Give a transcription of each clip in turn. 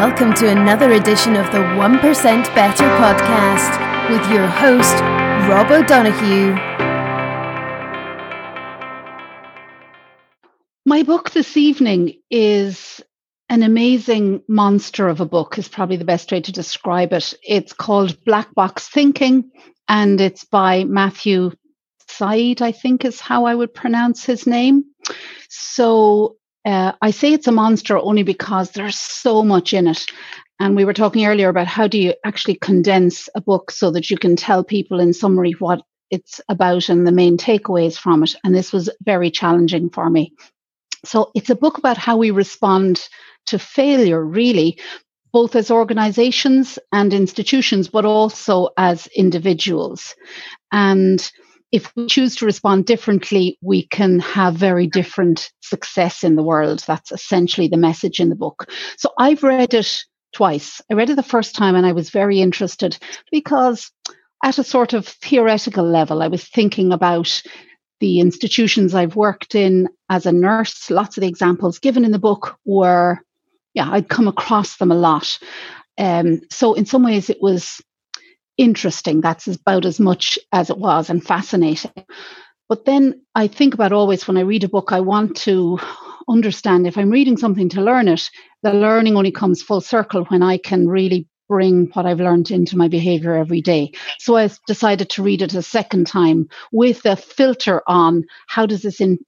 Welcome to another edition of the 1% Better podcast with your host, Rob O'Donoghue. My book this evening is an amazing monster of a book, is probably the best way to describe it. It's called Black Box Thinking, and it's by Matthew Syed, I think is how I would pronounce his name. So uh, I say it's a monster only because there's so much in it. And we were talking earlier about how do you actually condense a book so that you can tell people in summary what it's about and the main takeaways from it. And this was very challenging for me. So it's a book about how we respond to failure, really, both as organizations and institutions, but also as individuals. And if we choose to respond differently, we can have very different success in the world. That's essentially the message in the book. So I've read it twice. I read it the first time and I was very interested because at a sort of theoretical level, I was thinking about the institutions I've worked in as a nurse. Lots of the examples given in the book were, yeah, I'd come across them a lot. Um, so in some ways, it was interesting. That's about as much as it was and fascinating. But then I think about always when I read a book, I want to understand if I'm reading something to learn it, the learning only comes full circle when I can really bring what I've learned into my behavior every day. So I decided to read it a second time with a filter on how does this in,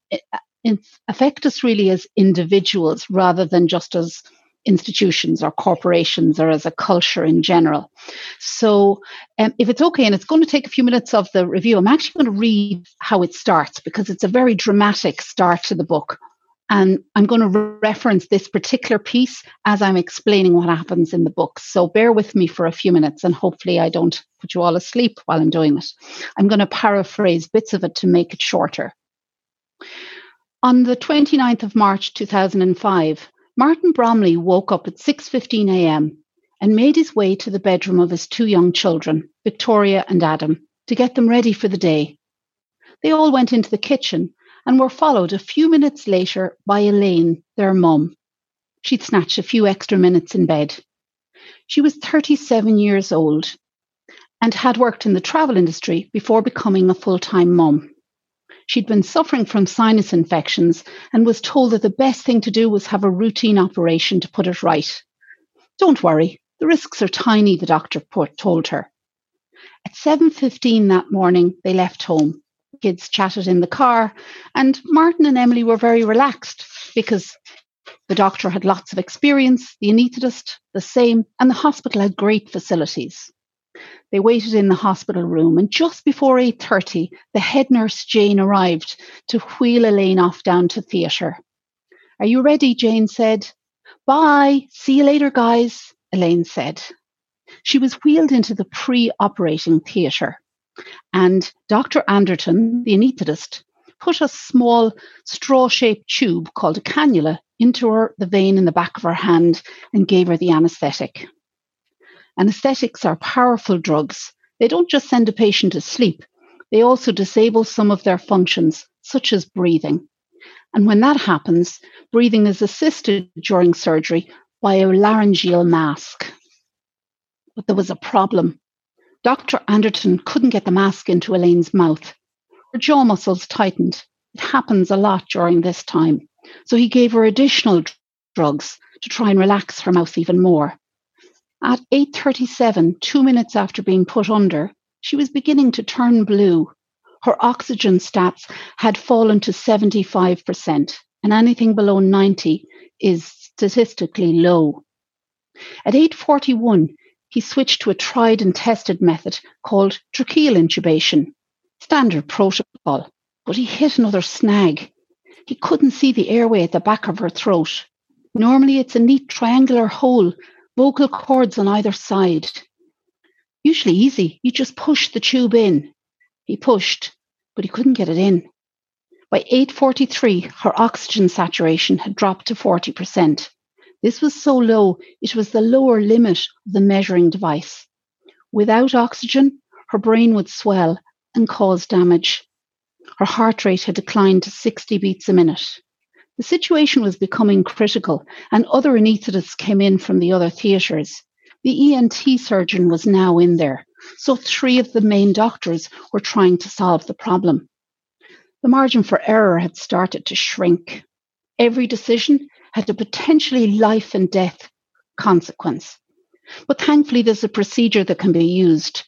in affect us really as individuals rather than just as institutions or corporations or as a culture in general. So, um, if it's okay, and it's going to take a few minutes of the review, I'm actually going to read how it starts because it's a very dramatic start to the book. And I'm going to re- reference this particular piece as I'm explaining what happens in the book. So bear with me for a few minutes and hopefully I don't put you all asleep while I'm doing it. I'm going to paraphrase bits of it to make it shorter. On the 29th of March 2005, Martin Bromley woke up at 6:15 a.m. and made his way to the bedroom of his two young children, Victoria and Adam, to get them ready for the day. They all went into the kitchen and were followed a few minutes later by Elaine, their mum. She'd snatched a few extra minutes in bed. She was 37 years old and had worked in the travel industry before becoming a full time mum. She'd been suffering from sinus infections and was told that the best thing to do was have a routine operation to put it right. Don't worry, the risks are tiny, the doctor told her. At 7:15 that morning, they left home. Kids chatted in the car, and Martin and Emily were very relaxed because the doctor had lots of experience, the anaesthetist the same, and the hospital had great facilities. They waited in the hospital room, and just before 8.30, the head nurse Jane arrived to wheel Elaine off down to theatre. Are you ready? Jane said. Bye. See you later, guys, Elaine said. She was wheeled into the pre-operating theatre, and Dr. Anderton, the anaesthetist, put a small straw-shaped tube called a cannula into her, the vein in the back of her hand and gave her the anaesthetic. Anesthetics are powerful drugs. They don't just send a patient to sleep, they also disable some of their functions, such as breathing. And when that happens, breathing is assisted during surgery by a laryngeal mask. But there was a problem. Dr. Anderton couldn't get the mask into Elaine's mouth. Her jaw muscles tightened. It happens a lot during this time. So he gave her additional drugs to try and relax her mouth even more. At 8.37, two minutes after being put under, she was beginning to turn blue. Her oxygen stats had fallen to 75%, and anything below 90 is statistically low. At 8.41, he switched to a tried and tested method called tracheal intubation, standard protocol, but he hit another snag. He couldn't see the airway at the back of her throat. Normally, it's a neat triangular hole vocal cords on either side. Usually easy. You just push the tube in. He pushed, but he couldn't get it in. By 8:43, her oxygen saturation had dropped to 40%. This was so low, it was the lower limit of the measuring device. Without oxygen, her brain would swell and cause damage. Her heart rate had declined to 60 beats a minute. The situation was becoming critical, and other anaesthetists came in from the other theatres. The ENT surgeon was now in there, so three of the main doctors were trying to solve the problem. The margin for error had started to shrink. Every decision had a potentially life and death consequence. But thankfully, there's a procedure that can be used.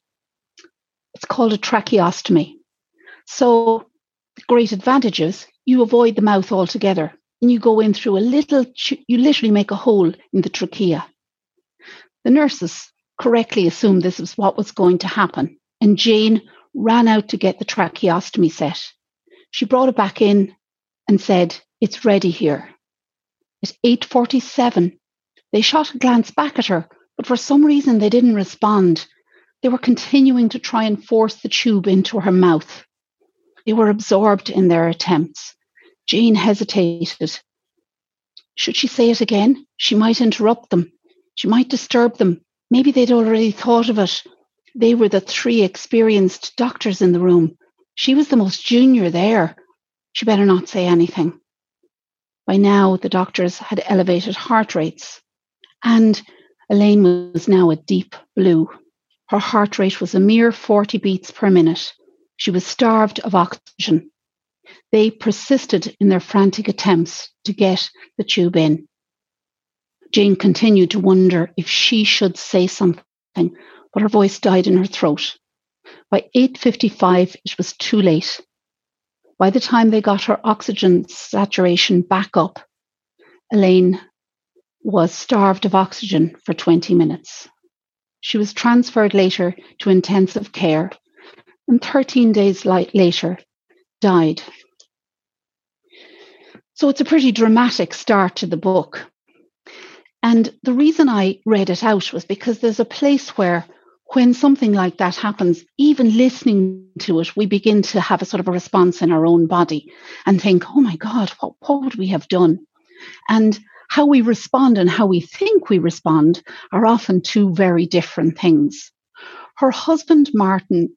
It's called a tracheostomy. So, great advantage is you avoid the mouth altogether and you go in through a little, you literally make a hole in the trachea. The nurses correctly assumed this was what was going to happen, and Jane ran out to get the tracheostomy set. She brought it back in and said, It's ready here. At 8.47, they shot a glance back at her, but for some reason they didn't respond. They were continuing to try and force the tube into her mouth. They were absorbed in their attempts. Jane hesitated. Should she say it again? She might interrupt them. She might disturb them. Maybe they'd already thought of it. They were the three experienced doctors in the room. She was the most junior there. She better not say anything. By now, the doctors had elevated heart rates, and Elaine was now a deep blue. Her heart rate was a mere 40 beats per minute. She was starved of oxygen. They persisted in their frantic attempts to get the tube in. Jane continued to wonder if she should say something, but her voice died in her throat. By 8:55 it was too late. By the time they got her oxygen saturation back up, Elaine was starved of oxygen for 20 minutes. She was transferred later to intensive care and 13 days later died. So it's a pretty dramatic start to the book. And the reason I read it out was because there's a place where, when something like that happens, even listening to it, we begin to have a sort of a response in our own body and think, oh my God, what, what would we have done? And how we respond and how we think we respond are often two very different things. Her husband, Martin,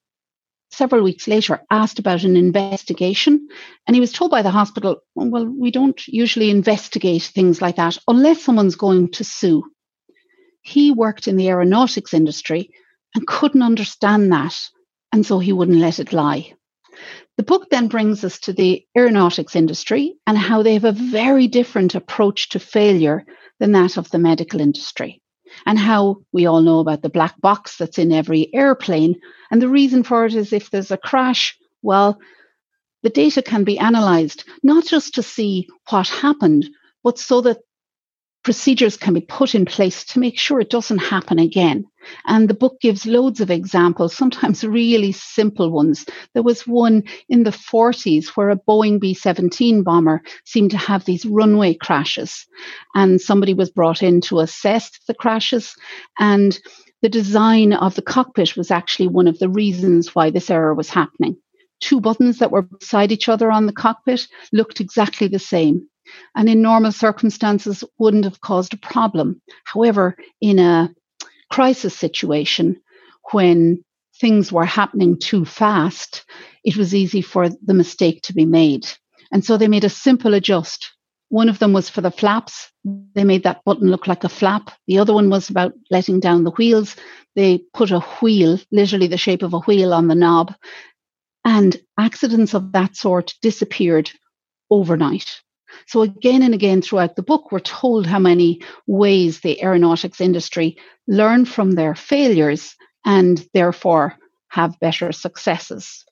several weeks later asked about an investigation and he was told by the hospital well we don't usually investigate things like that unless someone's going to sue. He worked in the aeronautics industry and couldn't understand that and so he wouldn't let it lie. The book then brings us to the aeronautics industry and how they have a very different approach to failure than that of the medical industry and how we all know about the black box that's in every airplane. And the reason for it is if there's a crash, well, the data can be analyzed, not just to see what happened, but so that procedures can be put in place to make sure it doesn't happen again. And the book gives loads of examples, sometimes really simple ones. There was one in the 40s where a Boeing B 17 bomber seemed to have these runway crashes, and somebody was brought in to assess the crashes. And the design of the cockpit was actually one of the reasons why this error was happening. Two buttons that were beside each other on the cockpit looked exactly the same and in normal circumstances wouldn't have caused a problem. However, in a crisis situation, when things were happening too fast, it was easy for the mistake to be made. And so they made a simple adjust. One of them was for the flaps. They made that button look like a flap. The other one was about letting down the wheels. They put a wheel, literally the shape of a wheel, on the knob. And accidents of that sort disappeared overnight. So, again and again throughout the book, we're told how many ways the aeronautics industry learn from their failures and therefore have better successes.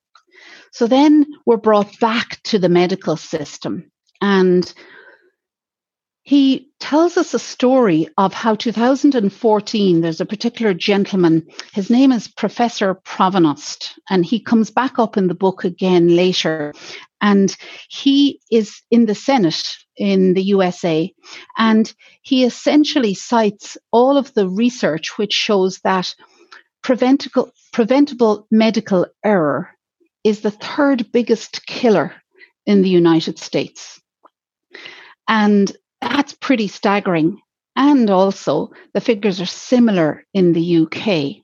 So, then we're brought back to the medical system. And he tells us a story of how 2014 there's a particular gentleman his name is professor provost and he comes back up in the book again later and he is in the Senate in the USA. And he essentially cites all of the research which shows that preventable, preventable medical error is the third biggest killer in the United States. And that's pretty staggering. And also, the figures are similar in the UK.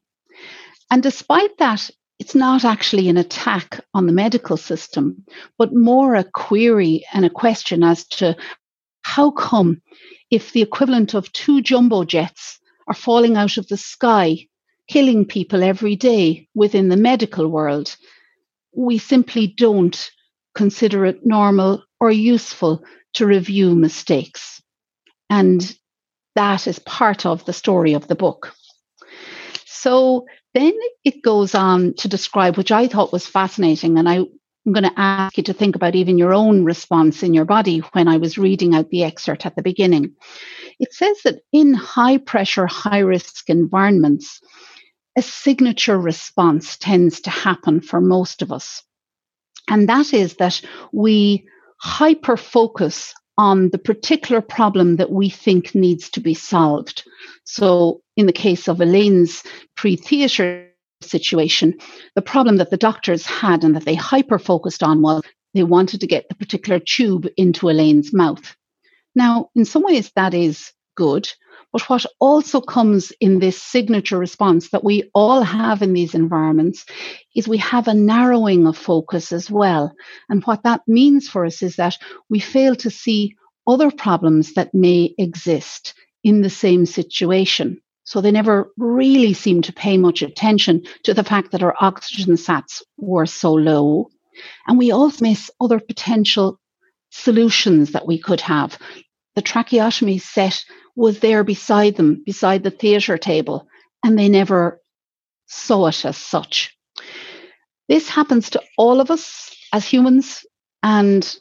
And despite that, it's not actually an attack on the medical system, but more a query and a question as to how come if the equivalent of two jumbo jets are falling out of the sky, killing people every day within the medical world, we simply don't consider it normal or useful to review mistakes. And that is part of the story of the book. So then it goes on to describe, which I thought was fascinating, and I I'm going to ask you to think about even your own response in your body when I was reading out the excerpt at the beginning. It says that in high pressure, high risk environments, a signature response tends to happen for most of us. And that is that we hyper focus on the particular problem that we think needs to be solved. So, in the case of Elaine's pre theatre situation, the problem that the doctors had and that they hyper focused on was they wanted to get the particular tube into Elaine's mouth. Now, in some ways, that is good. But what also comes in this signature response that we all have in these environments is we have a narrowing of focus as well. And what that means for us is that we fail to see other problems that may exist in the same situation. So they never really seem to pay much attention to the fact that our oxygen sats were so low. And we also miss other potential solutions that we could have. The tracheotomy set was there beside them, beside the theatre table, and they never saw it as such. This happens to all of us as humans, and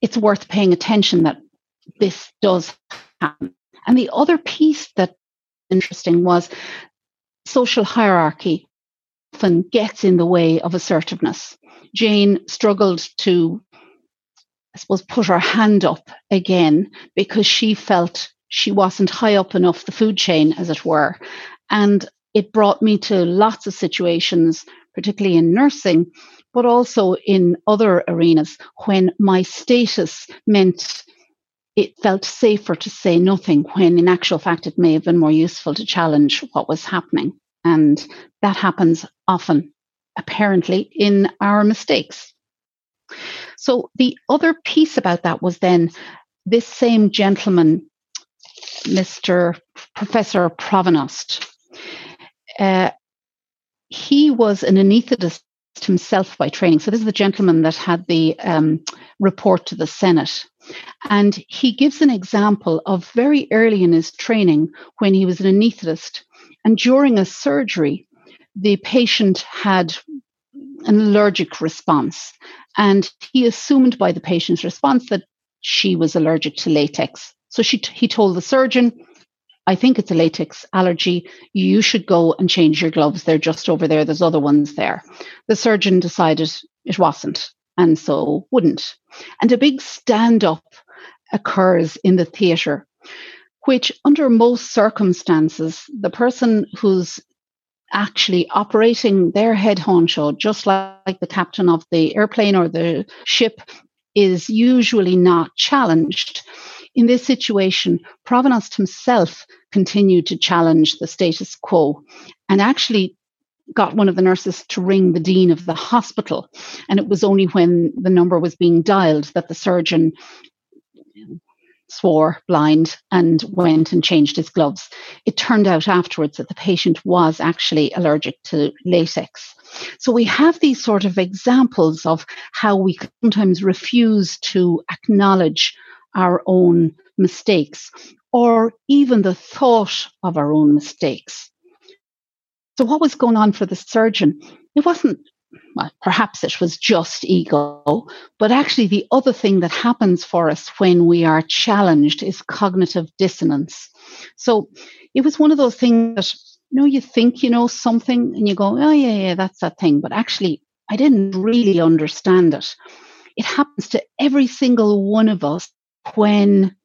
it's worth paying attention that this does happen. And the other piece that interesting was social hierarchy often gets in the way of assertiveness. Jane struggled to, I suppose, put her hand up again because she felt she wasn't high up enough the food chain, as it were. And it brought me to lots of situations, particularly in nursing, but also in other arenas when my status meant it felt safer to say nothing when in actual fact it may have been more useful to challenge what was happening. And that happens often, apparently, in our mistakes. So the other piece about that was then this same gentleman, Mr. Professor Pronovost, Uh, he was an anesthetist himself by training. So this is the gentleman that had the um, report to the Senate and he gives an example of very early in his training when he was an anesthetist. And during a surgery, the patient had an allergic response. And he assumed by the patient's response that she was allergic to latex. So she he told the surgeon, I think it's a latex allergy. You should go and change your gloves. They're just over there. There's other ones there. The surgeon decided it wasn't and so wouldn't. And a big stand up occurs in the theatre, which, under most circumstances, the person who's actually operating their head honcho, just like the captain of the airplane or the ship, is usually not challenged. In this situation, Pronovost himself continued to challenge the status quo and actually got one of the nurses to ring the dean of the hospital. And it was only when the number was being dialed that the surgeon swore blind and went and changed his gloves. It turned out afterwards that the patient was actually allergic to latex. So we have these sort of examples of how we sometimes refuse to acknowledge our own mistakes or even the thought of our own mistakes. So, what was going on for the surgeon? It wasn't, perhaps it was just ego, but actually, the other thing that happens for us when we are challenged is cognitive dissonance. So, it was one of those things that, you know, you think you know something and you go, oh, yeah, yeah, that's that thing. But actually, I didn't really understand it. It happens to every single one of us when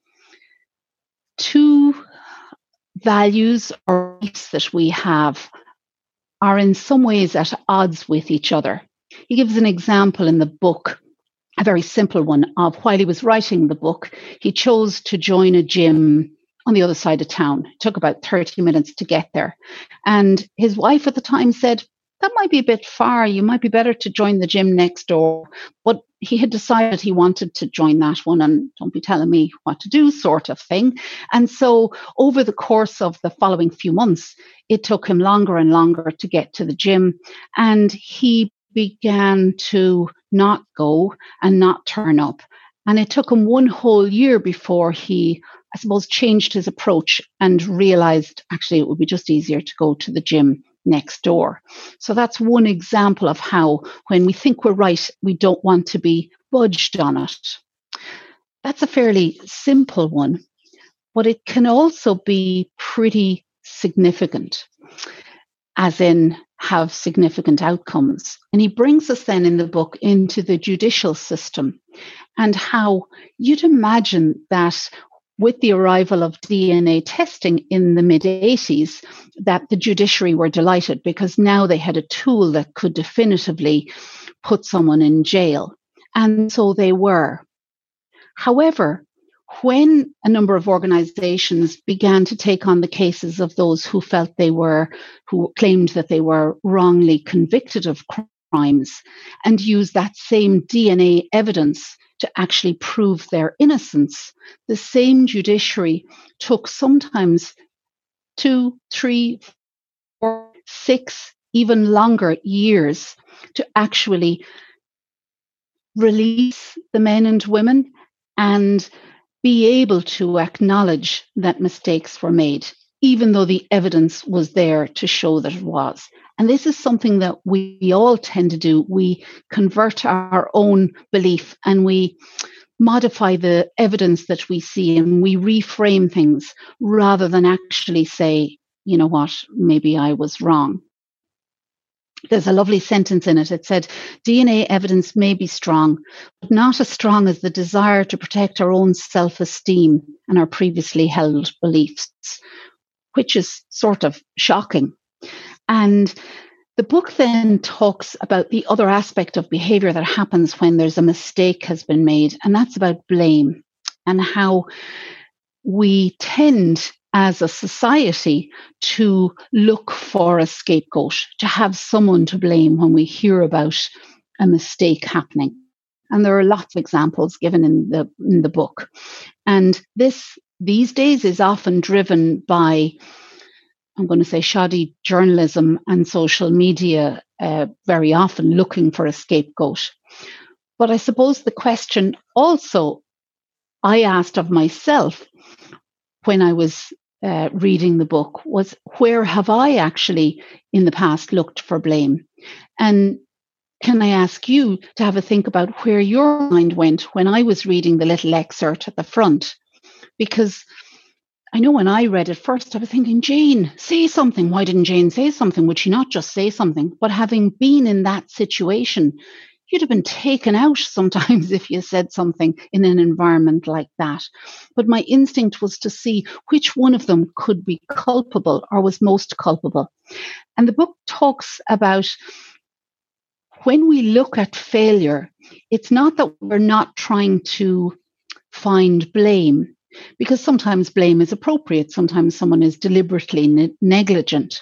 two values or beliefs that we have are in some ways at odds with each other. He gives an example in the book, a very simple one, of while he was writing the book, he chose to join a gym on the other side of town. It took about 30 minutes to get there. And his wife at the time said, that might be a bit far. You might be better to join the gym next door. But he had decided he wanted to join that one and don't be telling me what to do, sort of thing. And so over the course of the following few months, it took him longer and longer to get to the gym. And he began to not go and not turn up. And it took him one whole year before he, I suppose, changed his approach and realized actually it would be just easier to go to the gym next door. So that's one example of how, when we think we're right, we don't want to be budged on it. That's a fairly simple one, but it can also be pretty significant, as in have significant outcomes. And he brings us then in the book into the judicial system and how you'd imagine that with the arrival of DNA testing in the mid 80s, that the judiciary were delighted because now they had a tool that could definitively put someone in jail. And so they were. However, when a number of organizations began to take on the cases of those who felt they were, who claimed that they were wrongly convicted of crimes, and use that same DNA evidence to actually prove their innocence, the same judiciary took sometimes two, three, four, six, even longer years to actually release the men and women and be able to acknowledge that mistakes were made, even though the evidence was there to show that it was. And this is something that we all tend to do. We convert our own belief and we modify the evidence that we see and we reframe things rather than actually say, you know what, maybe I was wrong. There's a lovely sentence in it. It said, DNA evidence may be strong, but not as strong as the desire to protect our own self esteem and our previously held beliefs, which is sort of shocking. And the book then talks about the other aspect of behavior that happens when there's a mistake has been made, and that's about blame and how we tend as a society to look for a scapegoat, to have someone to blame when we hear about a mistake happening. And there are lots of examples given in the in the book. And this these days is often driven by I'm going to say shoddy journalism and social media uh, very often looking for a scapegoat. But I suppose the question also I asked of myself when I was uh, reading the book was where have I actually in the past looked for blame? And can I ask you to have a think about where your mind went when I was reading the little excerpt at the front? Because I know when I read it first, I was thinking, Jane, say something. Why didn't Jane say something? Would she not just say something? But having been in that situation, you'd have been taken out sometimes if you said something in an environment like that. But my instinct was to see which one of them could be culpable or was most culpable. And the book talks about when we look at failure, it's not that we're not trying to find blame because sometimes blame is appropriate. Sometimes someone is deliberately ne- negligent.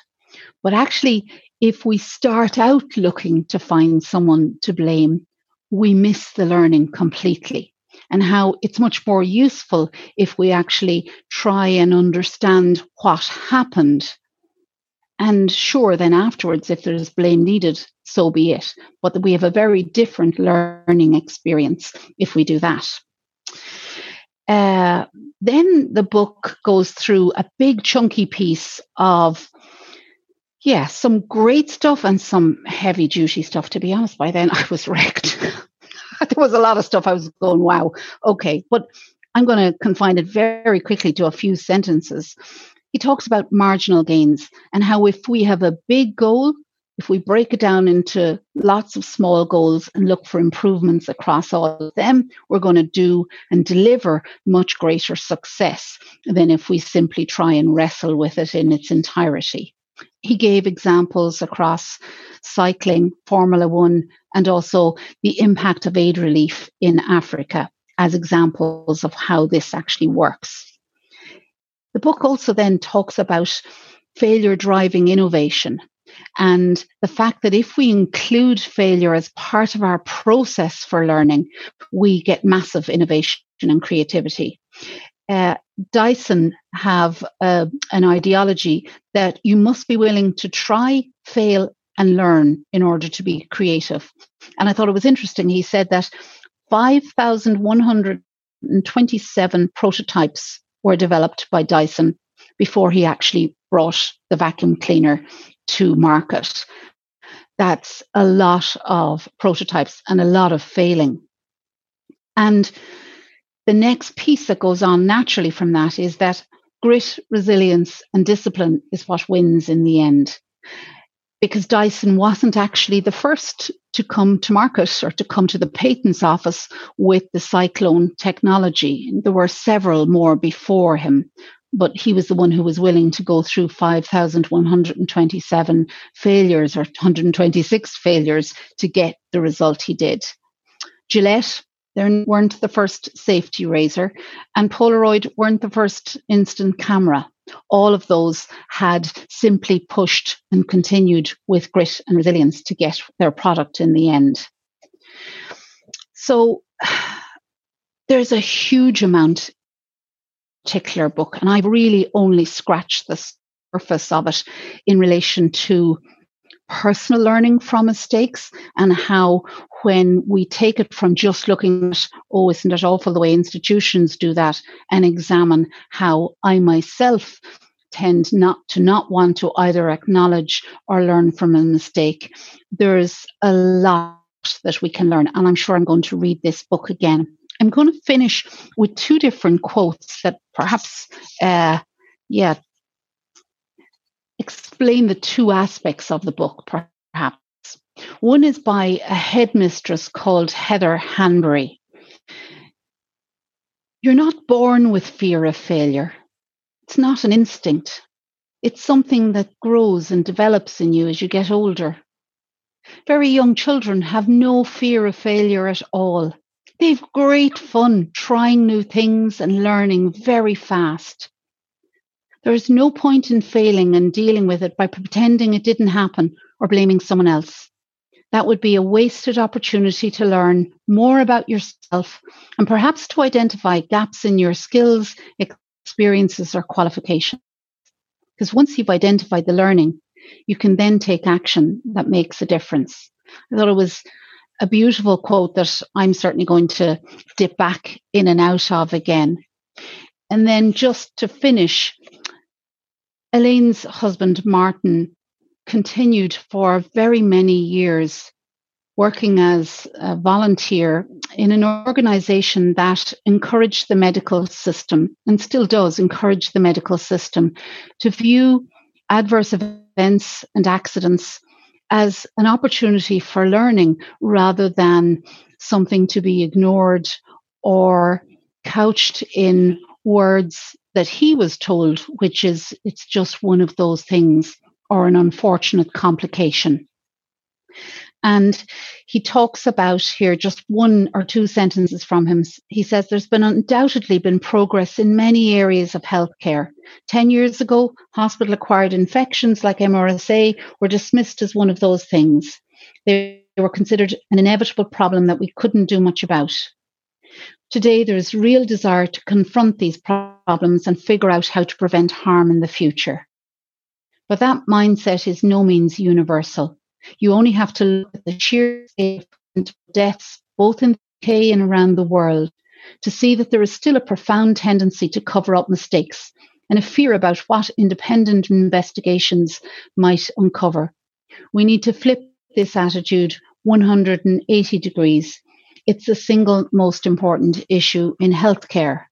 But actually, if we start out looking to find someone to blame, we miss the learning completely. And how it's much more useful if we actually try and understand what happened. And sure, then afterwards, if there's blame needed, so be it. But we have a very different learning experience if we do that. Uh, then the book goes through a big chunky piece of yeah some great stuff and some heavy duty stuff to be honest. By then i was wrecked. There was a lot of stuff. I was going wow okay. But i'm going to confine it very quickly to a few sentences. He talks about marginal gains and how if we have a big goal if we break it down into lots of small goals and look for improvements across all of them, we're going to do and deliver much greater success than if we simply try and wrestle with it in its entirety. He gave examples across cycling, Formula One, and also the impact of aid relief in Africa as examples of how this actually works. The book also then talks about failure driving innovation And the fact that if we include failure as part of our process for learning, we get massive innovation and creativity. Uh, Dyson have uh, an ideology that you must be willing to try, fail, and learn in order to be creative. And I thought it was interesting. He said that 5,127 prototypes were developed by Dyson before he actually brought the vacuum cleaner to market. That's a lot of prototypes and a lot of failing. And the next piece that goes on naturally from that is that grit, resilience, and discipline is what wins in the end. Because Dyson wasn't actually the first to come to market or to come to the patents office with the cyclone technology. There were several more before him, but he was the one who was willing to go through 5,127 failures or 126 failures to get the result he did. Gillette, they weren't the first safety razor, and Polaroid weren't the first instant camera. All of those had simply pushed and continued with grit and resilience to get their product in the end. So there's a huge amount particular book, and I've really only scratched the surface of it in relation to personal learning from mistakes and how when we take it from just looking at oh isn't it awful the way institutions do that? and examine how i myself tend not to not want to either acknowledge or learn from a mistake. There's a lot that we can learn and i'm sure i'm going to read this book again I'm going to finish with two different quotes that perhaps, uh, yeah, explain the two aspects of the book, perhaps. One is by a headmistress called Heather Hanbury. You're not born with fear of failure. It's not an instinct. It's something that grows and develops in you as you get older. Very young children have no fear of failure at all. They've great fun trying new things and learning very fast. There's no point in failing and dealing with it by pretending it didn't happen or blaming someone else. That would be a wasted opportunity to learn more about yourself and perhaps to identify gaps in your skills, experiences, or qualifications. Because once you've identified the learning, you can then take action that makes a difference. I thought it was a beautiful quote that I'm certainly going to dip back in and out of again. And then just to finish, Elaine's husband, Martin, continued for very many years working as a volunteer in an organization that encouraged the medical system and still does encourage the medical system to view adverse events and accidents as an opportunity for learning rather than something to be ignored or couched in words that he was told, which is it's just one of those things or an unfortunate complication. And he talks about here just one or two sentences from him. He says there's been undoubtedly been progress in many areas of healthcare. 10 years ago, hospital acquired infections like MRSA were dismissed as one of those things. They were considered an inevitable problem that we couldn't do much about. Today, there is real desire to confront these problems and figure out how to prevent harm in the future. But that mindset is no means universal. You only have to look at the sheer deaths, both in the UK and around the world, to see that there is still a profound tendency to cover up mistakes and a fear about what independent investigations might uncover. We need to flip this attitude 180 degrees. It's the single most important issue in healthcare.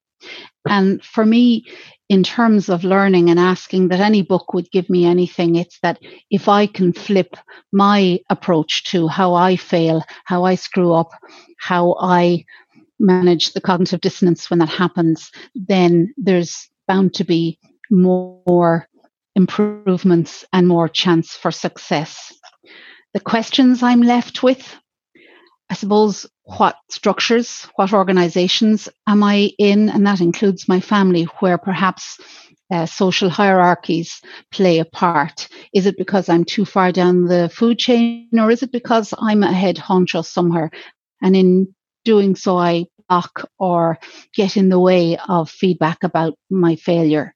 And for me, in terms of learning and asking that any book would give me anything, it's that if I can flip my approach to how I fail, how I screw up, how I manage the cognitive dissonance when that happens, then there's bound to be more improvements and more chance for success. The questions I'm left with I suppose, what structures, what organizations am I in? And that includes my family, where perhaps uh, social hierarchies play a part? Is it because I'm too far down the food chain, or is it because I'm a head honcho somewhere? And in doing so, I block or get in the way of feedback about my failure.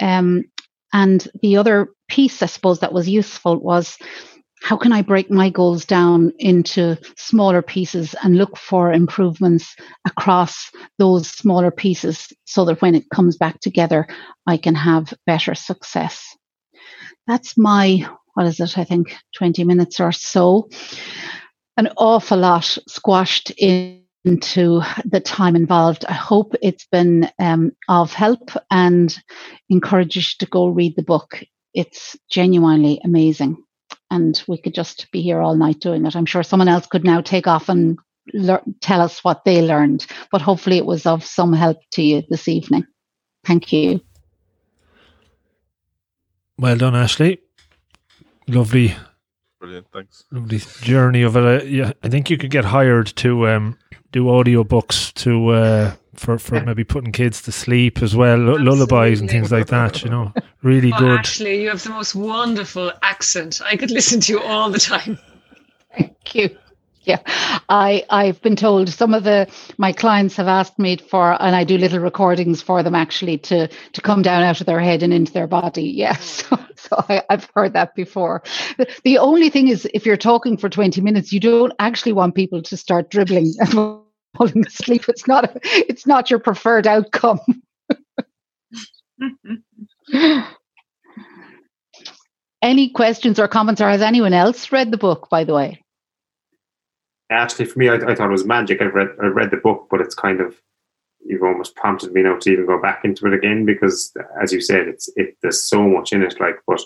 Um, and the other piece, I suppose, that was useful was how can I break my goals down into smaller pieces and look for improvements across those smaller pieces so that when it comes back together, I can have better success? That's my, what is it, I think 20 minutes or so. An awful lot squashed in into the time involved. I hope it's been um, of help and encourage you to go read the book. It's genuinely amazing. And we could just be here all night doing it. I'm sure someone else could now take off and tell us what they learned, but hopefully it was of some help to you this evening. Thank you. Well done, Ashleigh. Lovely Brilliant, thanks. Lovely journey of it. Uh, yeah, I think you could get hired to um, do audiobooks to uh, for for maybe putting kids to sleep as well, L- lullabies and things like that. You know, really oh, good. Actually, you have the most wonderful accent. I could listen to you all the time. Thank you. Yeah, I I've been told some of the my clients have asked me for, and I do little recordings for them actually to to come down out of their head and into their body. Yes, mm. so, so I, have heard that before. The, the only thing is, if you're talking for twenty minutes, you don't actually want people to start dribbling and falling asleep. It's not a, it's not your preferred outcome. Any questions or comments, or has anyone else read the book? By the way actually for me I, I, thought it was magic. I've read i read the book but it's kind of you've almost prompted me now to even go back into it again because as you said it's it there's so much in it like but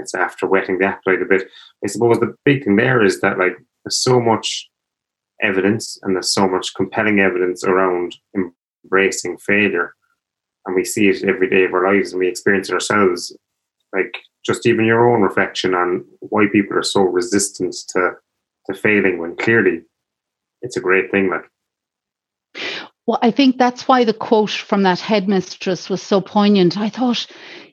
it's after wetting the appetite a bit. I suppose the big thing there is that like there's so much evidence and there's so much compelling evidence around embracing failure. And we see it every day of our lives and we experience it ourselves. Like just even your own reflection on why people are so resistant to failing when clearly it's a great thing like. Well i think that's why the quote from that headmistress was so poignant. I thought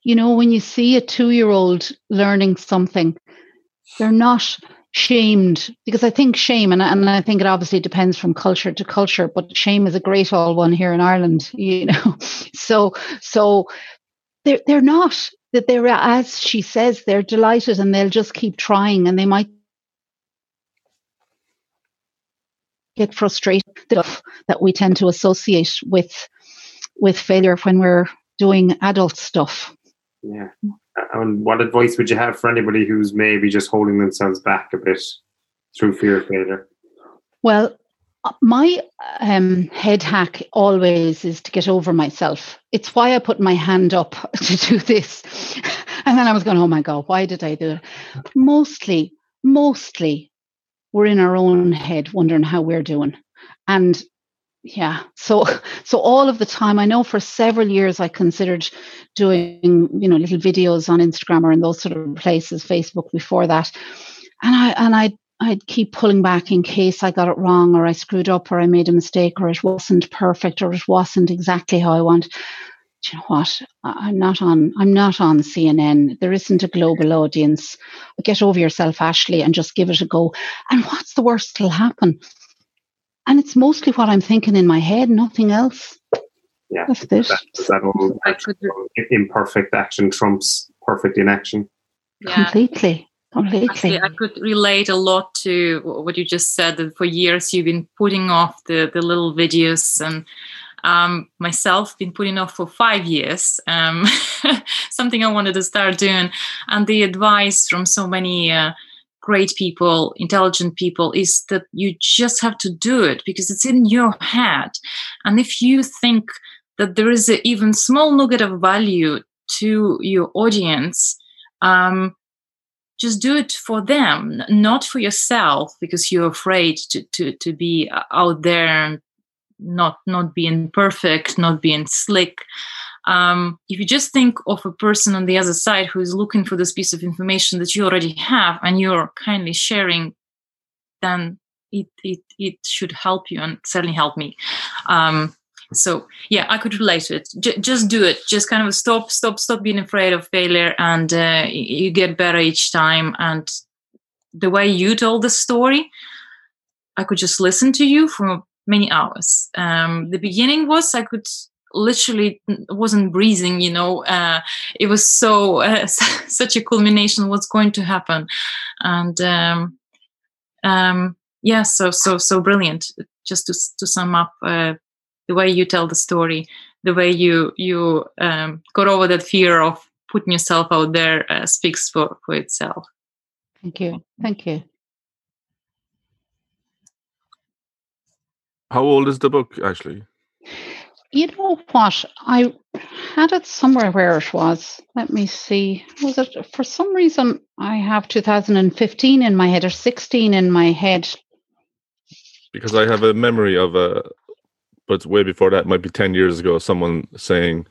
you know when you see a two year old learning something they're not shamed because i think shame and, and i think it obviously depends from culture to culture but shame is a great all one here in ireland you know. So so they're, they're not that they're as she says they're delighted and they'll just keep trying and they might get frustrated that we tend to associate with with failure when we're doing adult stuff. Yeah. And what advice would you have for anybody who's maybe just holding themselves back a bit through fear of failure? Well, my um, head hack always is to get over myself. It's why I put my hand up to do this. And then I was going, oh my God, why did I do it? Mostly, mostly we're in our own head wondering how we're doing. And yeah, so so all of the time, I know for several years I considered doing, you know, little videos on Instagram or in those sort of places, Facebook before that. And I and I I'd keep pulling back in case I got it wrong or I screwed up or I made a mistake or it wasn't perfect or it wasn't exactly how I want you know what? I'm not on. I'm not on CNN. There isn't a global audience. Get over yourself, Ashleigh, and just give it a go. And what's the worst that'll happen? And it's mostly what I'm thinking in my head, nothing else. Yeah, that's this. That, that imperfect action trumps perfect inaction. Yeah. Completely. Completely. Actually, I could relate a lot to what you just said. That for years you've been putting off the the little videos and um, myself been putting off for five years um, something i wanted to start doing. And the advice from so many uh, great people intelligent people is that you just have to do it because it's in your head. And if you think that there is an even small nugget of value to your audience um, just do it for them not for yourself because you're afraid to, to, to be uh, out there and not not being perfect not being slick. Um, if you just think of a person on the other side who is looking for this piece of information that you already have and you're kindly sharing then it it, it should help you and certainly help me. Um, so yeah i could relate to it. J- just do it. Just kind of stop stop stop being afraid of failure and uh, you get better each time. And the way you told the story i could just listen to you for many hours um, the beginning was i could literally wasn't breathing you know uh, it was so uh, such a culmination what's going to happen and um, um, yeah so so so brilliant just to, to sum up uh, the way you tell the story, the way you you um, got over that fear of putting yourself out there uh, speaks for, for itself. Thank you. Thank you. How old is the book actually? You know what? I had it somewhere where it was. Let me see. Was it for some reason I have 2015 in my head or 16 in my head? Because I have a memory of a but way before that, might be 10 years ago, someone saying,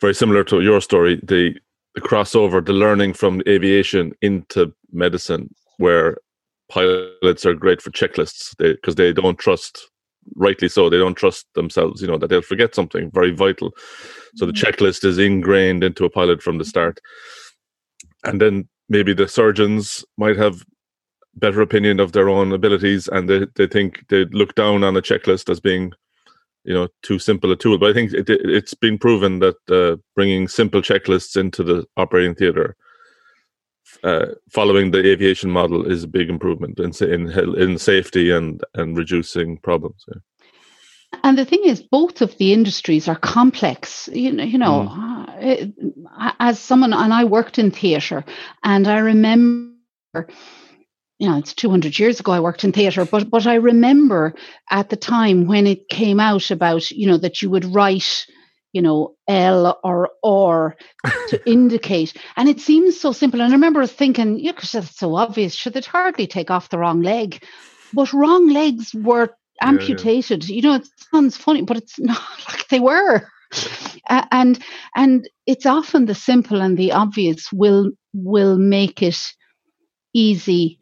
very similar to your story, the, the crossover, the learning from aviation into medicine, where pilots are great for checklists because they, they don't trust rightly so they don't trust themselves you know that they'll forget something very vital so the mm-hmm. checklist is ingrained into a pilot from the start and then maybe the surgeons might have better opinion of their own abilities and they, they think they look down on a checklist as being you know too simple a tool. But I think it, has been proven that uh, bringing simple checklists into the operating theater, uh, following the aviation model, is a big improvement in in in safety and and reducing problems. Yeah. And the thing is, both of the industries are complex. You know, you know, mm. uh, as someone, and I worked in theatre, and I remember you know, it's 200 years ago I worked in theatre, but but I remember at the time when it came out about, you know, that you would write, you know, L or or to indicate. And it seems so simple. And I remember thinking, yeah, because it's so obvious, should it hardly take off the wrong leg? But wrong legs were amputated. Yeah, yeah. You know, it sounds funny, but it's not like they were. Uh, and and it's often the simple and the obvious will will make it easy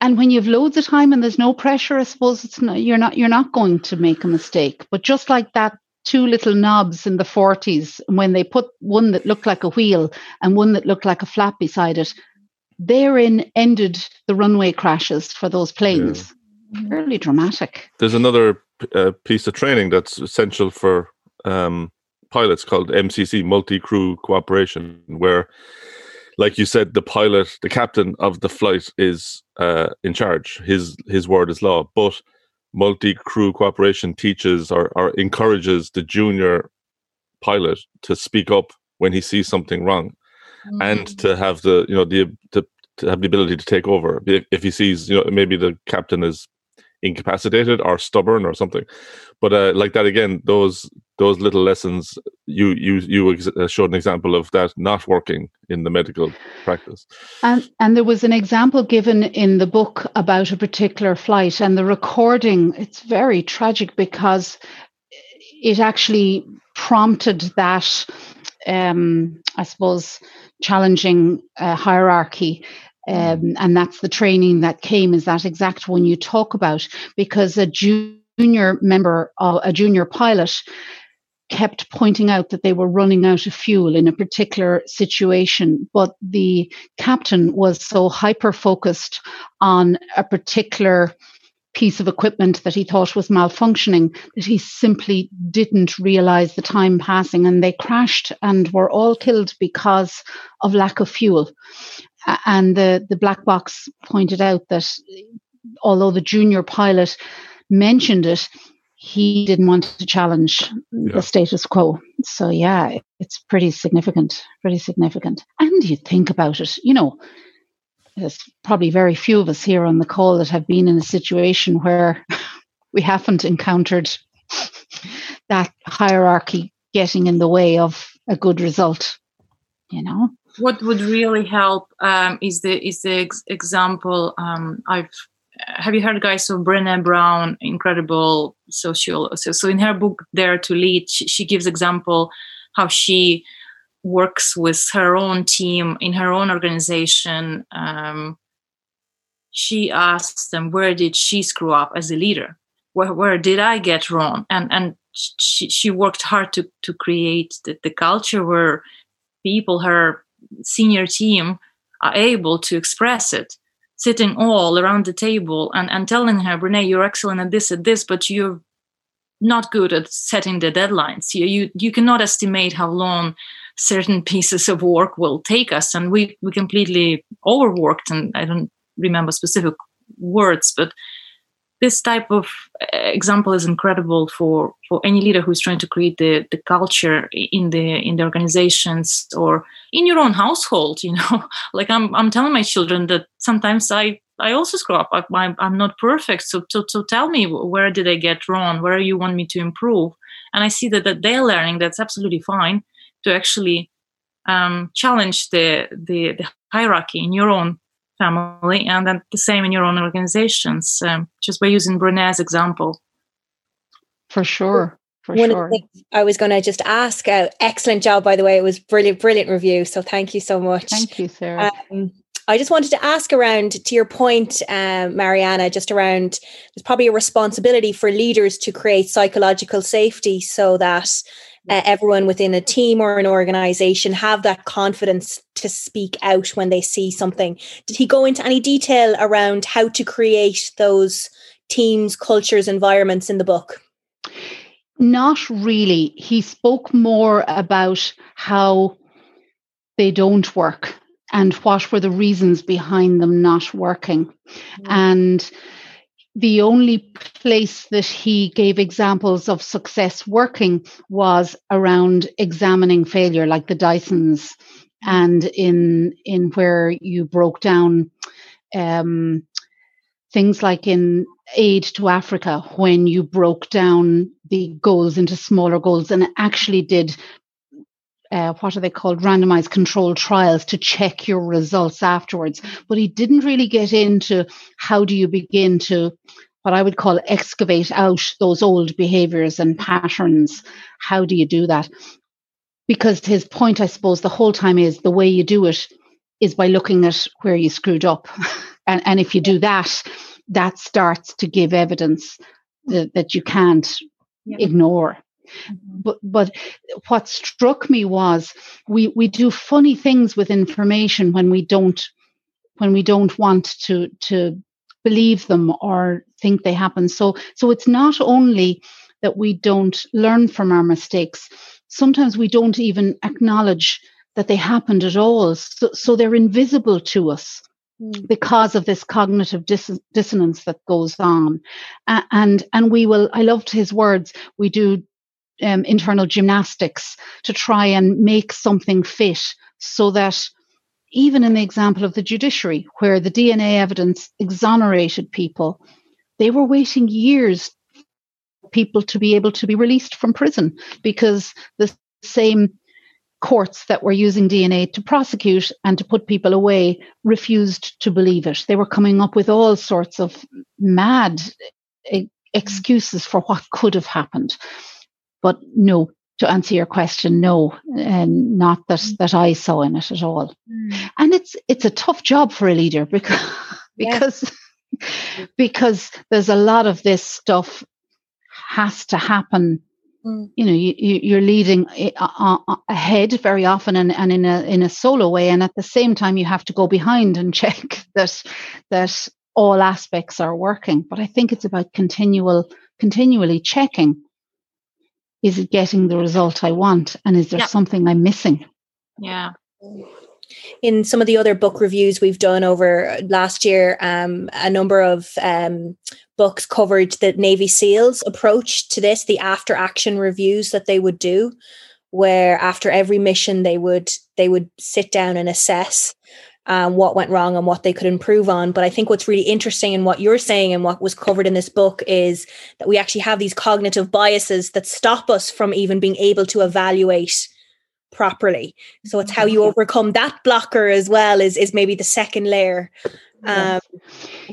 and when you have loads of time and there's no pressure, I suppose it's not, you're not you're not going to make a mistake. But just like that two little knobs in the 40s, when they put one that looked like a wheel and one that looked like a flap beside it, therein ended the runway crashes for those planes. Yeah. Fairly dramatic. There's another uh, piece of training that's essential for um, pilots called MCC, multi crew cooperation, where like you said, the pilot, the captain of the flight is uh, in charge. His his word is law. But multi crew cooperation teaches or, or encourages the junior pilot to speak up when he sees something wrong, mm-hmm. and mm. to have the you know the to, to have the ability to take over if, if he sees you know maybe the captain is incapacitated or stubborn or something but uh, like that again those those little lessons you you you ex- uh, showed an example of that not working in the medical practice. And and there was an example given in the book about a particular flight and the recording it's very tragic because it actually prompted that um, i suppose challenging uh, hierarchy um, and that's the training that came is that exact one you talk about because a junior member of a junior pilot kept pointing out that they were running out of fuel in a particular situation but the captain was so hyper focused on a particular piece of equipment that he thought was malfunctioning that he simply didn't realize the time passing and they crashed and were all killed because of lack of fuel. And the, the black box pointed out that although the junior pilot mentioned it, he didn't want to challenge yeah. the status quo. So yeah, it's pretty significant, pretty significant. And you think about it, you know, there's probably very few of us here on the call that have been in a situation where we haven't encountered that hierarchy getting in the way of a good result. You know, what would really help um, is the is the ex- example um, I've have you heard guys of Brené Brown incredible social so, so in her book Dare to Lead she, she gives example how she works with her own team in her own organization. Um, she asks them where did she screw up as a leader? Where, where did I get wrong? And and she, she worked hard to, to create the, the culture where people, her senior team, are able to express it, sitting all around the table and, and telling her, Brené, you're excellent at this, at this, but you're not good at setting the deadlines. You, you, you cannot estimate how long certain pieces of work will take us. And we, we completely overworked, and I don't remember specific words, but this type of uh, example is incredible for, for any leader who's trying to create the, the culture in the in the organizations or in your own household you know? Like i'm i'm telling my children that sometimes i i also screw up. I, I'm not perfect. So, so so tell me where did i get wrong? Where you want me to improve? And i see that, that they're learning. That's absolutely fine to actually um, challenge the, the the hierarchy in your own family and then the same in your own organizations um, just by using brene's example for sure for One sure. I was going to just ask. Uh, excellent job, by the way. It was brilliant, brilliant review. So thank you so much. Thank you, Sarah. Um, I just wanted to ask around to your point, um, Mariana, just around there's probably a responsibility for leaders to create psychological safety so that uh, everyone within a team or an organization have that confidence to speak out when they see something. Did he go into any detail around how to create those teams, cultures, environments in the book? Not really. He spoke more about how they don't work and what were the reasons behind them not working. Mm. And the only place that he gave examples of success working was around examining failure, like the Dysons, and in in where you broke down um, things like in aid to Africa, when you broke down the goals into smaller goals and actually did uh, what are they called randomized controlled trials to check your results afterwards but he didn't really get into how do you begin to what i would call excavate out those old behaviors and patterns how do you do that because his point i suppose the whole time is the way you do it is by looking at where you screwed up and, and if you do that that starts to give evidence that, that you can't yeah. ignore. But but what struck me was we we do funny things with information when we don't when we don't want to to believe them or think they happen. So so it's not only that we don't learn from our mistakes. Sometimes we don't even acknowledge that they happened at all. So, so they're invisible to us mm. because of this cognitive dis- dissonance that goes on. Uh, and and we will. I loved his words. We do um, internal gymnastics to try and make something fit so that even in the example of the judiciary, where the DNA evidence exonerated people, they were waiting years people to be able to be released from prison because the same courts that were using DNA to prosecute and to put people away refused to believe it. They were coming up with all sorts of mad eh, excuses for what could have happened. But no, to answer your question, no, and not that mm. that I saw in it at all. Mm. And it's it's a tough job for a leader because because because there's a lot of this stuff has to happen. Mm. You know, you, you're leading ahead very often, and, and in a in a solo way, and at the same time, you have to go behind and check that that all aspects are working. But I think it's about continual continually checking is it getting the result I want? And is there yeah. something I'm missing? Yeah. In some of the other book reviews we've done over last year, um, a number of um, books covered the Navy SEALs approach to this, the after action reviews that they would do, where after every mission they would they would sit down and assess um, what went wrong and what they could improve on. But I think what's really interesting in what you're saying and what was covered in this book is that we actually have these cognitive biases that stop us from even being able to evaluate properly. So it's how you overcome that blocker as well is is maybe the second layer. Um,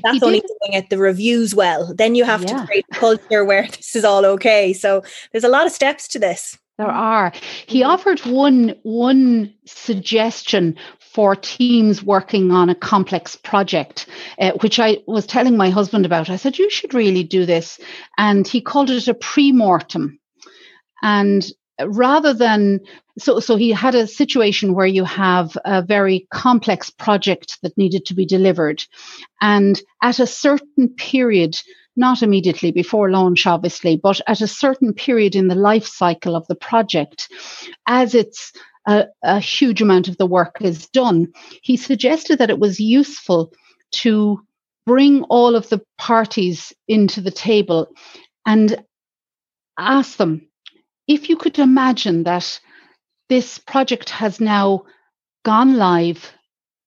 that's only doing it the reviews well. Then you have yeah. to create a culture where this is all okay. So there's a lot of steps to this. There are. He offered one one suggestion for teams working on a complex project, uh, which I was telling my husband about. I said, You should really do this. And he called it a pre mortem. And rather than so so he had a situation where you have a very complex project that needed to be delivered and at a certain period not immediately before launch obviously but at a certain period in the life cycle of the project as it's a, a huge amount of the work is done he suggested that it was useful to bring all of the parties into the table and ask them if you could imagine that this project has now gone live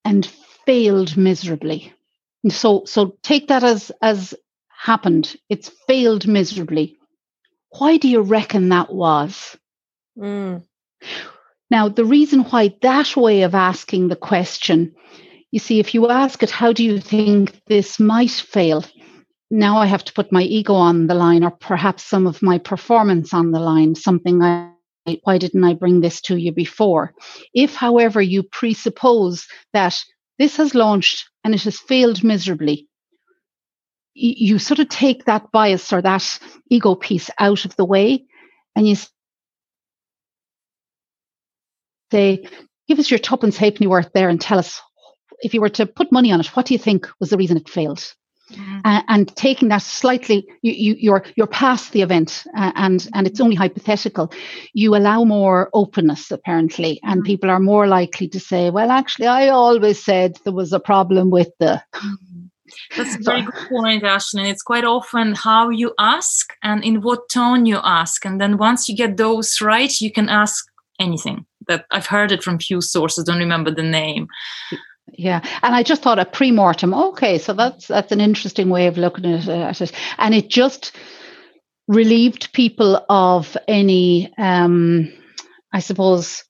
and failed miserably. So, so take that as as happened. It's failed miserably. Why do you reckon that was? Mm. Now, the reason why that way of asking the question, you see, if you ask it, how do you think this might fail? now I have to put my ego on the line or perhaps some of my performance on the line, something I why didn't I bring this to you before? If, however, you presuppose that this has launched and it has failed miserably, you sort of take that bias or that ego piece out of the way and you say, give us your tuppence halfpenny worth there and tell us if you were to put money on it, what do you think was the reason it failed? Mm-hmm. Uh, and taking that slightly, you, you, you're you're past the event, uh, and and it's only hypothetical. You allow more openness, apparently, and mm-hmm. people are more likely to say, "Well, actually, I always said there was a problem with the." Mm-hmm. That's a very good point, Ashleigh. It's quite often how you ask and in what tone you ask, and then once you get those right, you can ask anything. That I've heard it from few sources. Don't remember the name. Yeah, and I just thought a pre-mortem. Okay, so that's that's an interesting way of looking at, at it, and it just relieved people of any, um, I suppose,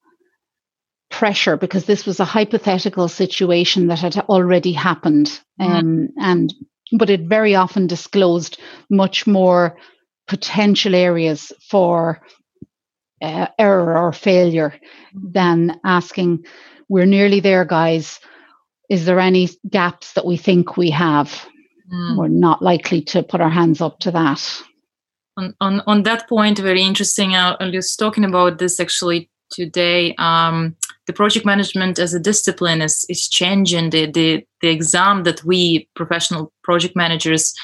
pressure because this was a hypothetical situation that had already happened, mm-hmm. um, and but it very often disclosed much more potential areas for uh, error or failure mm-hmm. than asking, "We're nearly there, guys." is there any gaps that we think we have? Mm. We're not likely to put our hands up to that. On, on, on that point, very interesting. I was talking about this actually today. Um, the project management as a discipline is, is changing. The, the, the exam that we professional project managers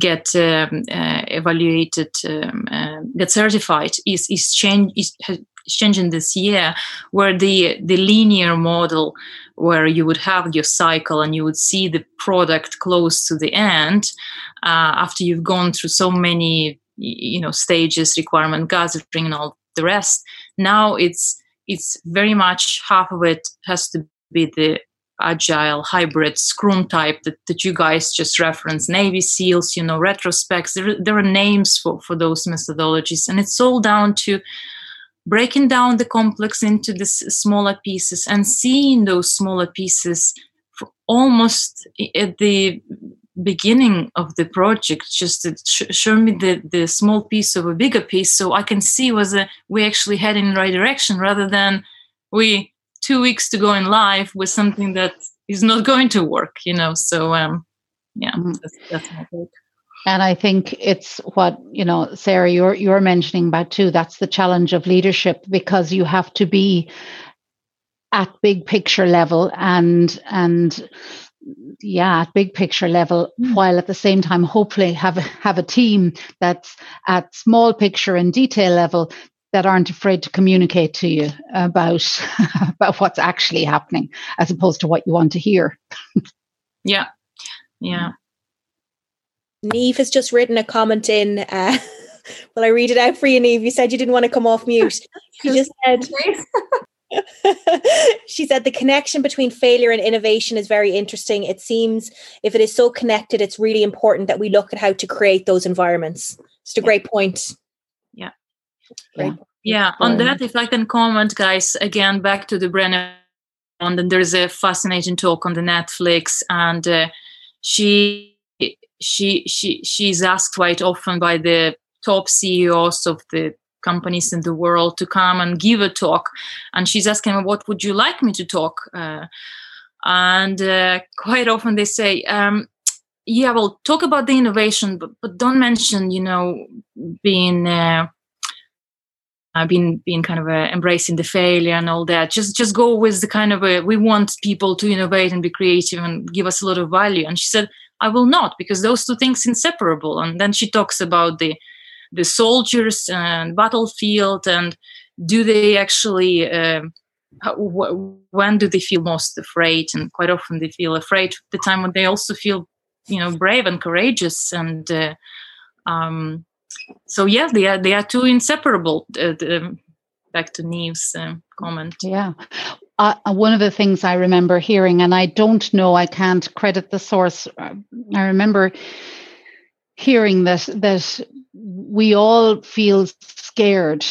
get um, uh, evaluated, um, uh, get certified is is change is, changing this year, where the the linear model, where you would have your cycle and you would see the product close to the end, uh, after you've gone through so many you know stages, requirement gathering, and all the rest. Now it's it's very much half of it has to be the agile hybrid scrum type that, that you guys just reference navy seals you know retrospects. There, there are names for, for those methodologies. And it's all down to breaking down the complex into the smaller pieces and seeing those smaller pieces almost at the beginning of the project. Just to sh- show me the, the small piece of a bigger piece so i can see whether we actually head in the right direction rather than we two weeks to go in live with something that is not going to work you know so um yeah mm-hmm. that's, that's my take and I think it's what, you know, Sarah, you're you're mentioning about too. That's the challenge of leadership because you have to be at big picture level and and yeah, at big picture level, mm. while at the same time hopefully have have a team that's at small picture and detail level that aren't afraid to communicate to you about about what's actually happening as opposed to what you want to hear. yeah. Yeah. Neve has just written a comment in. Uh, well, I read it out for you, Neve. You said you didn't want to come off mute. She just said. she said the connection between failure and innovation is very interesting. It seems if it is so connected, it's really important that we look at how to create those environments. It's a great point. Yeah. Yeah. yeah. On that, if I can comment, guys, again, back to the Brené and then there's a fascinating talk on the Netflix, and uh, she she she she's asked quite often by the top CEOs of the companies in the world to come and give a talk, and she's asking, "What would you like me to talk?" Uh, and uh, quite often they say, um, "Yeah, well, talk about the innovation, but but don't mention, you know, being." Uh, uh, been been kind of uh, embracing the failure and all that. Just just go with the kind of a, we want people to innovate and be creative and give us a lot of value. And she said, I will not because those two things inseparable. And then she talks about the the soldiers and battlefield and do they actually how, wh- when do they feel most afraid and quite often they feel afraid the time when they also feel you know brave and courageous and uh, um, so yeah they are they are two inseparable uh, the, back to Neve's uh, comment yeah uh, one of the things I remember hearing, and I don't know, I can't credit the source. Uh, I remember hearing that that we all feel scared,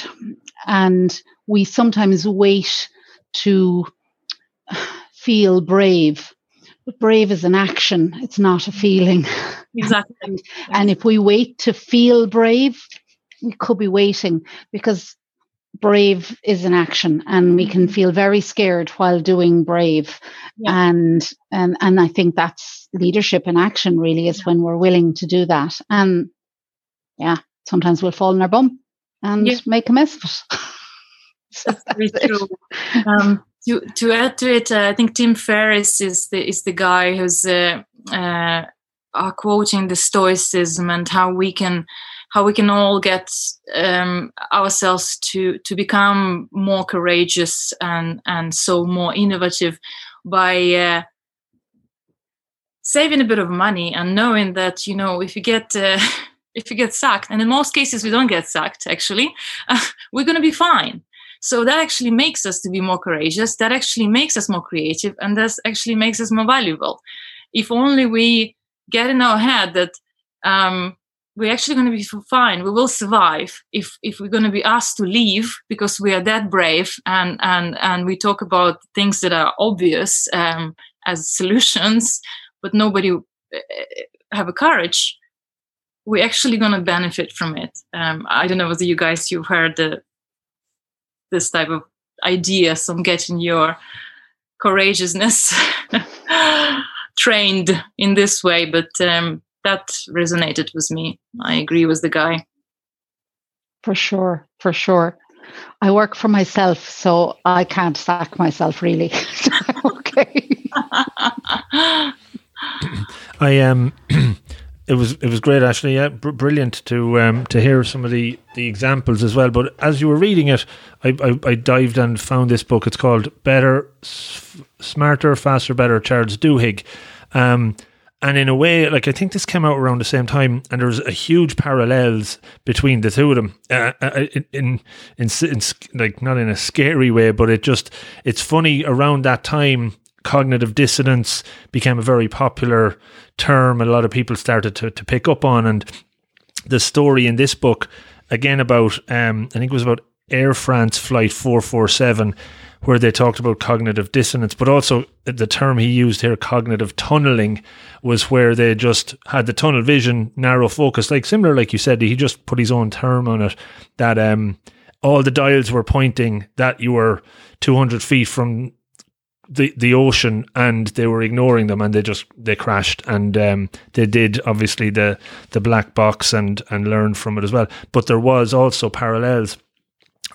and we sometimes wait to feel brave. Brave is an action; it's not a feeling. Exactly. and, and if we wait to feel brave, we could be waiting because brave is an action and we can feel very scared while doing brave yeah. and and and i think that's leadership in action really is when we're willing to do that and yeah sometimes we'll fall in our bum and yeah. make a mess of it that's very true um, to to add to it uh, i think tim ferriss is the is the guy who's uh, uh, quoting the stoicism and how we can how we can all get um, ourselves to to become more courageous and and so more innovative by uh, saving a bit of money and knowing that you know if you get uh, if you get sacked and in most cases we don't get sacked actually uh, we're going to be fine so that actually makes us to be more courageous that actually makes us more creative and that actually makes us more valuable. If only we get in our head that um, we're actually going to be fine we will survive if if we're going to be asked to leave because we are that brave and and and we talk about things that are obvious um, as solutions but nobody uh, have a courage we're actually going to benefit from it. Um, i don't know whether you guys you've heard the, this type of ideas on getting your courageousness trained in this way but um, that resonated with me. I agree with the guy. For sure, for sure. I work for myself, so I can't sack myself really. okay. I um it was it was great actually yeah br- brilliant to um to hear some of the the examples as well but as you were reading it I I, I dived and found this book it's called Better S- Smarter Faster Better Charles Duhigg um and in a way, like I think this came out around the same time, and there's a huge parallels between the two of them. Uh, uh in, in, in in like not in a scary way, but it just it's funny. Around that time, cognitive dissonance became a very popular term. And a lot of people started to to pick up on, and the story in this book again about um, I think it was about Air France flight four four seven where they talked about cognitive dissonance, but also the term he used here, cognitive tunneling, was where they just had the tunnel vision, narrow focus, like similar, like you said, he just put his own term on it that um, all the dials were pointing that you were 200 feet from the the ocean and they were ignoring them and they just they crashed. And um, they did obviously the the black box and and learned from it as well. But there was also parallels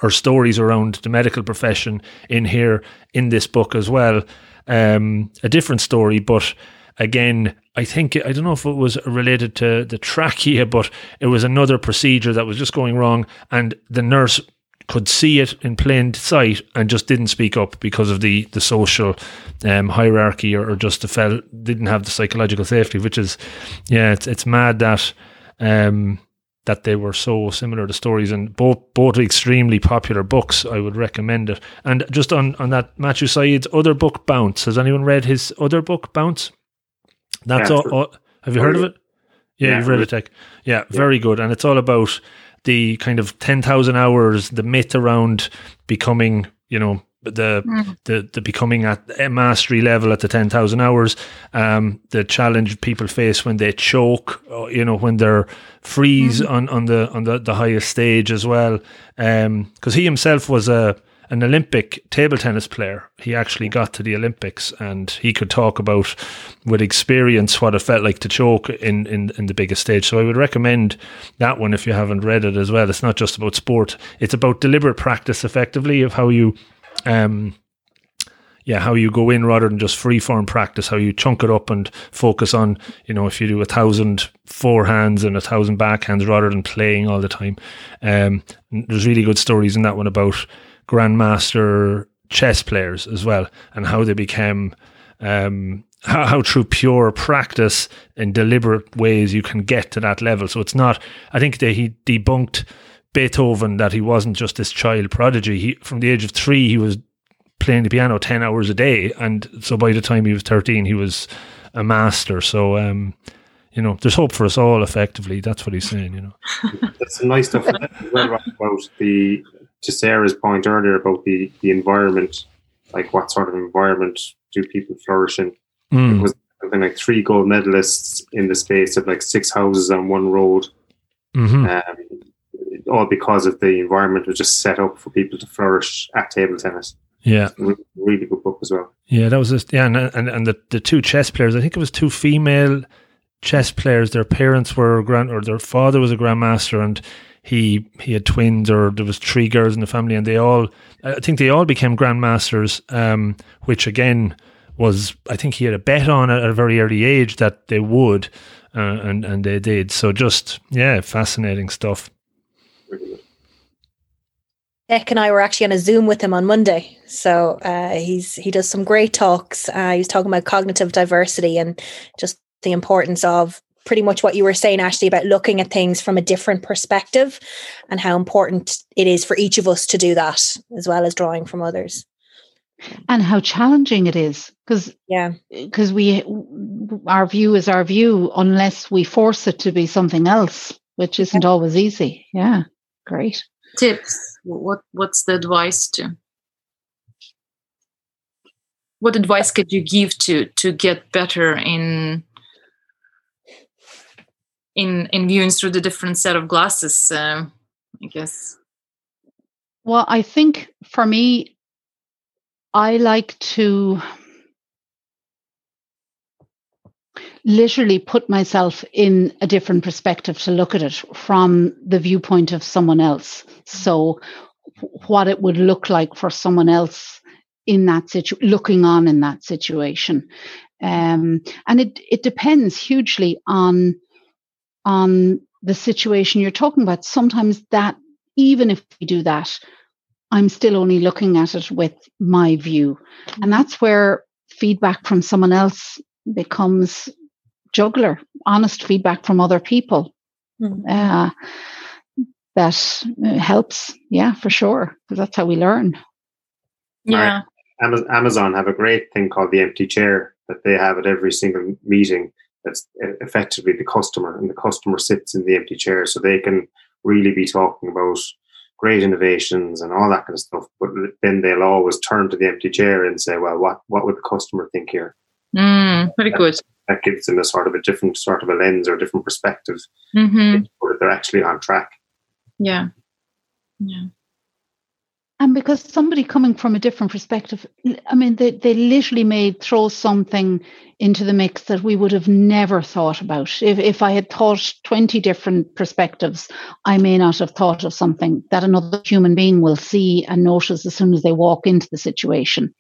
or stories around the medical profession in here in this book as well. Um, a different story, but again, I think I don't know if it was related to the trachea, but it was another procedure that was just going wrong, and the nurse could see it in plain sight and just didn't speak up because of the the social um, hierarchy or, or just the felt didn't have the psychological safety, which is yeah, it's it's mad that um, that they were so similar to stories and both both extremely popular books. I would recommend it. And just on on that Matthew Syed's other book, Bounce. Has anyone read his other book, Bounce? That's yeah, all, all, Have you heard of it? Yeah, yeah you've read it, Tech. Yeah, yeah, very good. And it's all about the kind of ten thousand hours, the myth around becoming, you know, the mm. the the becoming at mastery level at the ten thousand hours, um, the challenge people face when they choke, uh, you know, when they're freeze mm. on, on the on the, the highest stage as well, um because um, he himself was a an Olympic table tennis player. He actually got to the Olympics and he could talk about with experience what it felt like to choke in, in, in the biggest stage. So I would recommend that one if you haven't read it as well. It's not just about sport, it's about deliberate practice effectively of how you um yeah, how you go in rather than just free form practice, how you chunk it up and focus on, you know, if you do a thousand forehands and a thousand backhands rather than playing all the time. Um, there's really good stories in that one about grandmaster chess players as well and how they became um, how, how through pure practice and deliberate ways you can get to that level. So it's not. I think that he debunked Beethoven that he wasn't just this child prodigy. He from the age of three he was playing the piano 10 hours a day. And so by the time he was 13, he was a master. So, um, you know, there's hope for us all effectively. That's what he's saying, you know. That's some nice stuff about the, to Sarah's point earlier about the, the environment, like what sort of environment do people flourish in? Mm. It was something like three gold medalists in the space of like six houses on one road. Mm-hmm. Um, all because of the environment was just set up for people to flourish at table tennis. Yeah, really good book as well. Yeah, that was just yeah, and and, and the, the two chess players. I think it was two female chess players. Their parents were grand, or their father was a grandmaster, and he he had twins, or there was three girls in the family, and they all, I think they all became grandmasters. Um, which again was, I think he had a bet on at a very early age that they would, uh, and and they did. So just yeah, fascinating stuff. Nick and I were actually on a Zoom with him on Monday. So uh, he's he does some great talks. Uh, was talking about cognitive diversity and just the importance of pretty much what you were saying, Ashleigh, about looking at things from a different perspective and how important it is for each of us to do that, as well as drawing from others. And how challenging it is, because yeah, because we our view is our view unless we force it to be something else, which isn't always easy. Yeah, great. Tips? What what's the advice to? What advice could you give to to get better in in in viewing through the different set of glasses uh, i guess well i think for me i like to literally put myself in a different perspective to look at it from the viewpoint of someone else. So, what it would look like for someone else in that situation, looking on in that situation, um, and it it depends hugely on on the situation you're talking about. Sometimes that even if we do that, I'm still only looking at it with my view, and that's where feedback from someone else becomes juggler, honest feedback from other people. Mm-hmm. Uh, that uh, helps, yeah, for sure, because that's how we learn. Yeah. Amazon have a great thing called the empty chair that they have at every single meeting. That's effectively the customer, and the customer sits in the empty chair, so they can really be talking about great innovations and all that kind of stuff. But then they'll always turn to the empty chair and say, "Well, what what would the customer think here?" Mm, very good that gives them a sort of a different sort of a lens or a different perspective mm-hmm. they're actually on track yeah yeah and because somebody coming from a different perspective i mean they, they literally may throw something into the mix that we would have never thought about. If, if i had thought 20 different perspectives i may not have thought of something that another human being will see and notice as soon as they walk into the situation.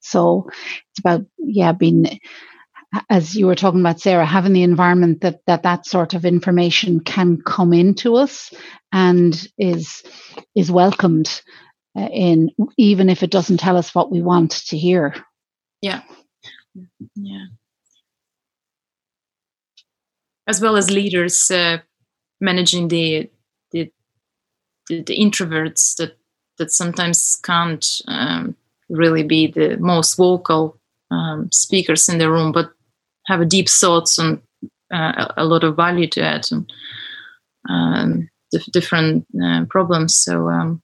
So it's about yeah being as you were talking about sarah having the environment that that that sort of information can come into us and is is welcomed uh, in even if it doesn't tell us what we want to hear. Yeah. Yeah. As well as leaders uh, managing the, the, the the introverts that that sometimes can't um, really be the most vocal um, speakers in the room, but have a deep thoughts and uh, a lot of value to add and um, dif- different uh, problems. So um,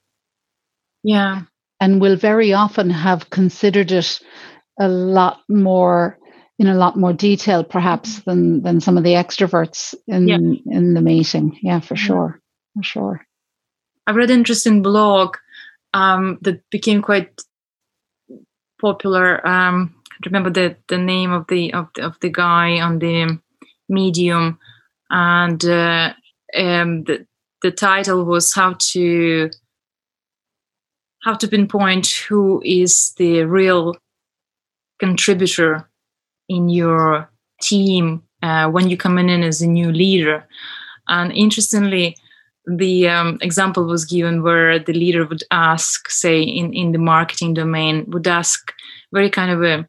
yeah, and will very often have considered it a lot more in a lot more detail perhaps mm-hmm. than than some of the extroverts in yeah. in the meeting yeah for sure for sure i read an interesting blog um, that became quite popular. Um, I remember the, the name of the of the, of the guy on the medium, and uh, um, the the title was how to how to pinpoint who is the real contributor in your team uh, when you come in as a new leader. And interestingly, the um, example was given where the leader would ask, say, in, in the marketing domain, would ask very kind of a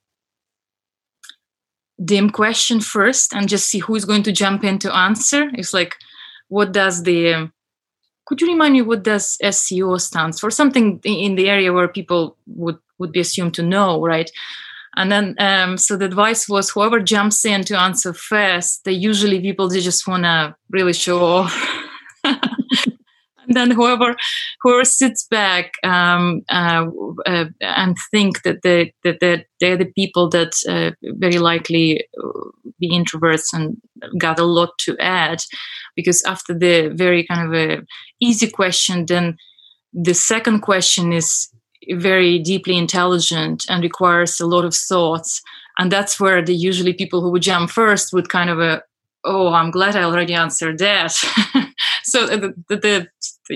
dim question first and just see who's going to jump in to answer. It's like, what does the um, could you remind me what does SEO stands for? Something in the area where people would would be assumed to know, right? And then, um, so the advice was whoever jumps in to answer first, they usually people they just want to really show off. then whoever whoever sits back um, uh, uh, and think that they that they're, they're the people that uh, very likely uh, be introverts and got a lot to add, because after the very kind of a easy question, then the second question is very deeply intelligent and requires a lot of thoughts. And that's where the usually people who would jump first would kind of a oh i'm glad i already answered that. So the, the, the,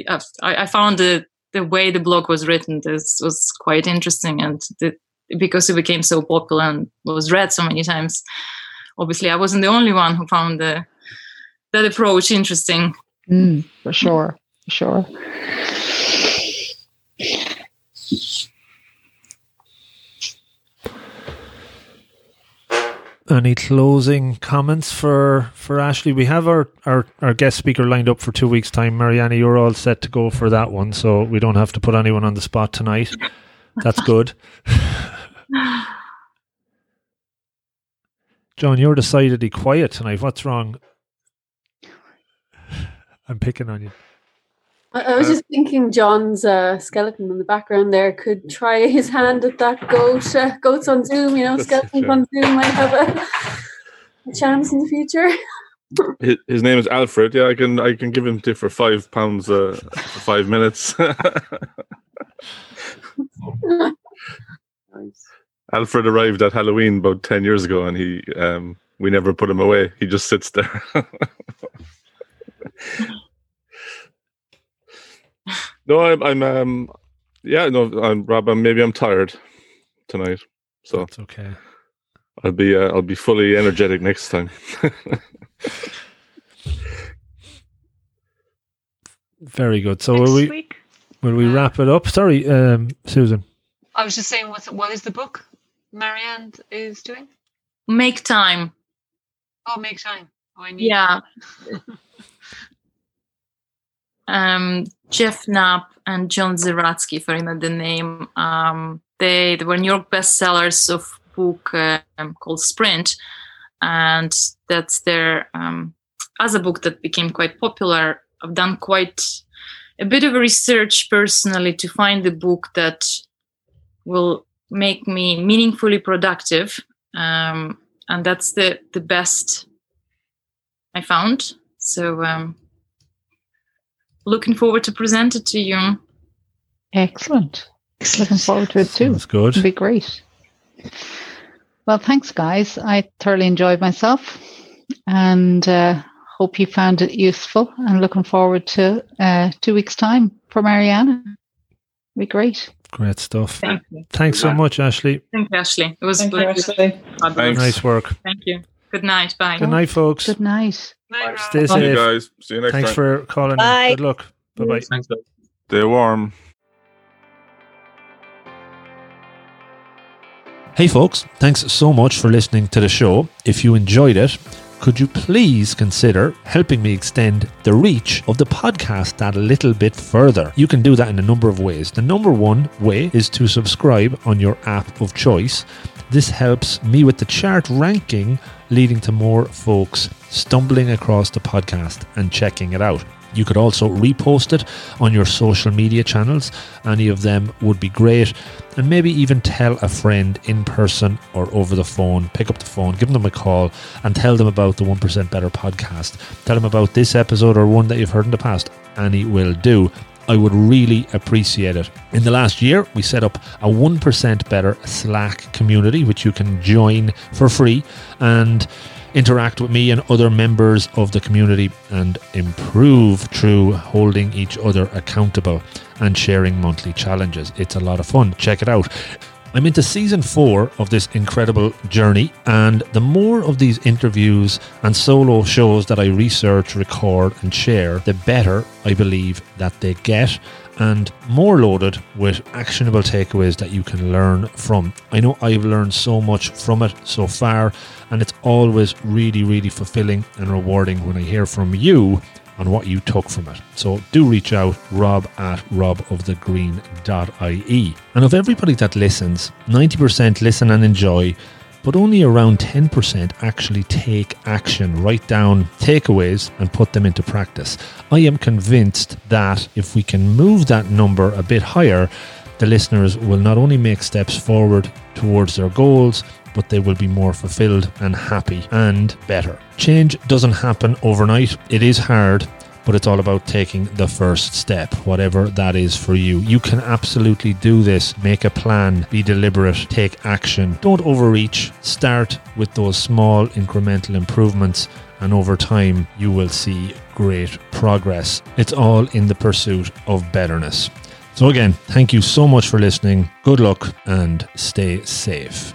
uh, I, found the the way the blog was written this was quite interesting and the, because it became so popular and was read so many times obviously i wasn't the only one who found the that approach interesting. Mm, for sure for sure any closing comments for for Ashleigh? We have our, our, our guest speaker lined up for two weeks' time. Mariana, you're all set to go for that one, so we don't have to put anyone on the spot tonight. That's good. John, you're decidedly quiet tonight. What's wrong? I'm picking on you. I, I was uh, just thinking John's uh, skeleton in the background there could try his hand at that goat. Uh, goats on Zoom, you know, skeletons on Zoom might have a, a chance in the future. His, his, name is Alfred. Yeah, I can I can give him to for five pounds uh, for five minutes. nice. Alfred arrived at Halloween about ten years ago, and he um, we never put him away. He just sits there. No, I'm, I'm, um, yeah, no, I'm Rob. I'm, maybe I'm tired tonight, so it's okay. I'll be, uh, I'll be fully energetic next time. Very good. So next will we, week? will we uh, wrap it up? Sorry, um, Susan. I was just saying, what's what is the book Marianne is doing? Make time. Oh, make time. Oh, I need. Yeah. um, Jeff Knapp and John Zeratsky, if I remember the name. Um, they, they were New York bestsellers of book um, called Sprint, and that's their um, other book that became quite popular. I've done quite a bit of research personally to find the book that will make me meaningfully productive, um, and that's the the best I found. So um, looking forward to present it to you. Excellent. Looking forward to it too. That's good. It'll be great. Well, thanks, guys. I thoroughly enjoyed myself and uh, hope you found it useful. And looking forward to uh, two weeks' time for Mariana. It'll be great. Great stuff. Thank Thanks so much, Ashleigh. Thank you, Ashleigh. It was Thank you, Ashleigh. nice work. Thank you. Good night. Bye. Good night, folks. Good night. Bye. Stay safe. you guys. See you next time. Thanks time. for calling. Bye. Good luck. Bye bye. Thanks. Stay warm. Hey, folks. Thanks so much for listening to the show. If you enjoyed it, could you please consider helping me extend the reach of the podcast that a little bit further? You can do that in a number of ways. The number one way is to subscribe on your app of choice. This helps me with the chart ranking, leading to more folks stumbling across the podcast and checking it out. You could also repost it on your social media channels. Any of them would be great. And maybe even tell a friend in person or over the phone. Pick up the phone, give them a call, and tell them about the 1% Better podcast. Tell them about this episode or one that you've heard in the past. Any will do. I would really appreciate it. In the last year, we set up a 1% Better Slack community, which you can join for free and interact with me and other members of the community and improve through holding each other accountable and sharing monthly challenges. It's a lot of fun. Check it out. I'm into season four of this incredible journey, and the more of these interviews and solo shows that I research, record, and share, the better I believe that they get and more loaded with actionable takeaways that you can learn from. I know I've learned so much from it so far, and it's always really, really fulfilling and rewarding when I hear from you on what you took from it. So do reach out, rob at robofthegreen.ie. And of everybody that listens, 90% listen and enjoy, but only around 10% actually take action, write down takeaways, and put them into practice. I am convinced that if we can move that number a bit higher, the listeners will not only make steps forward towards their goals, but they will be more fulfilled and happy and better. Change doesn't happen overnight. It is hard, but it's all about taking the first step, whatever that is for you. You can absolutely do this. Make a plan, be deliberate, take action. Don't overreach. Start with those small incremental improvements, and over time, you will see great progress. It's all in the pursuit of betterness. So, again, thank you so much for listening. Good luck and stay safe.